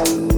Bye.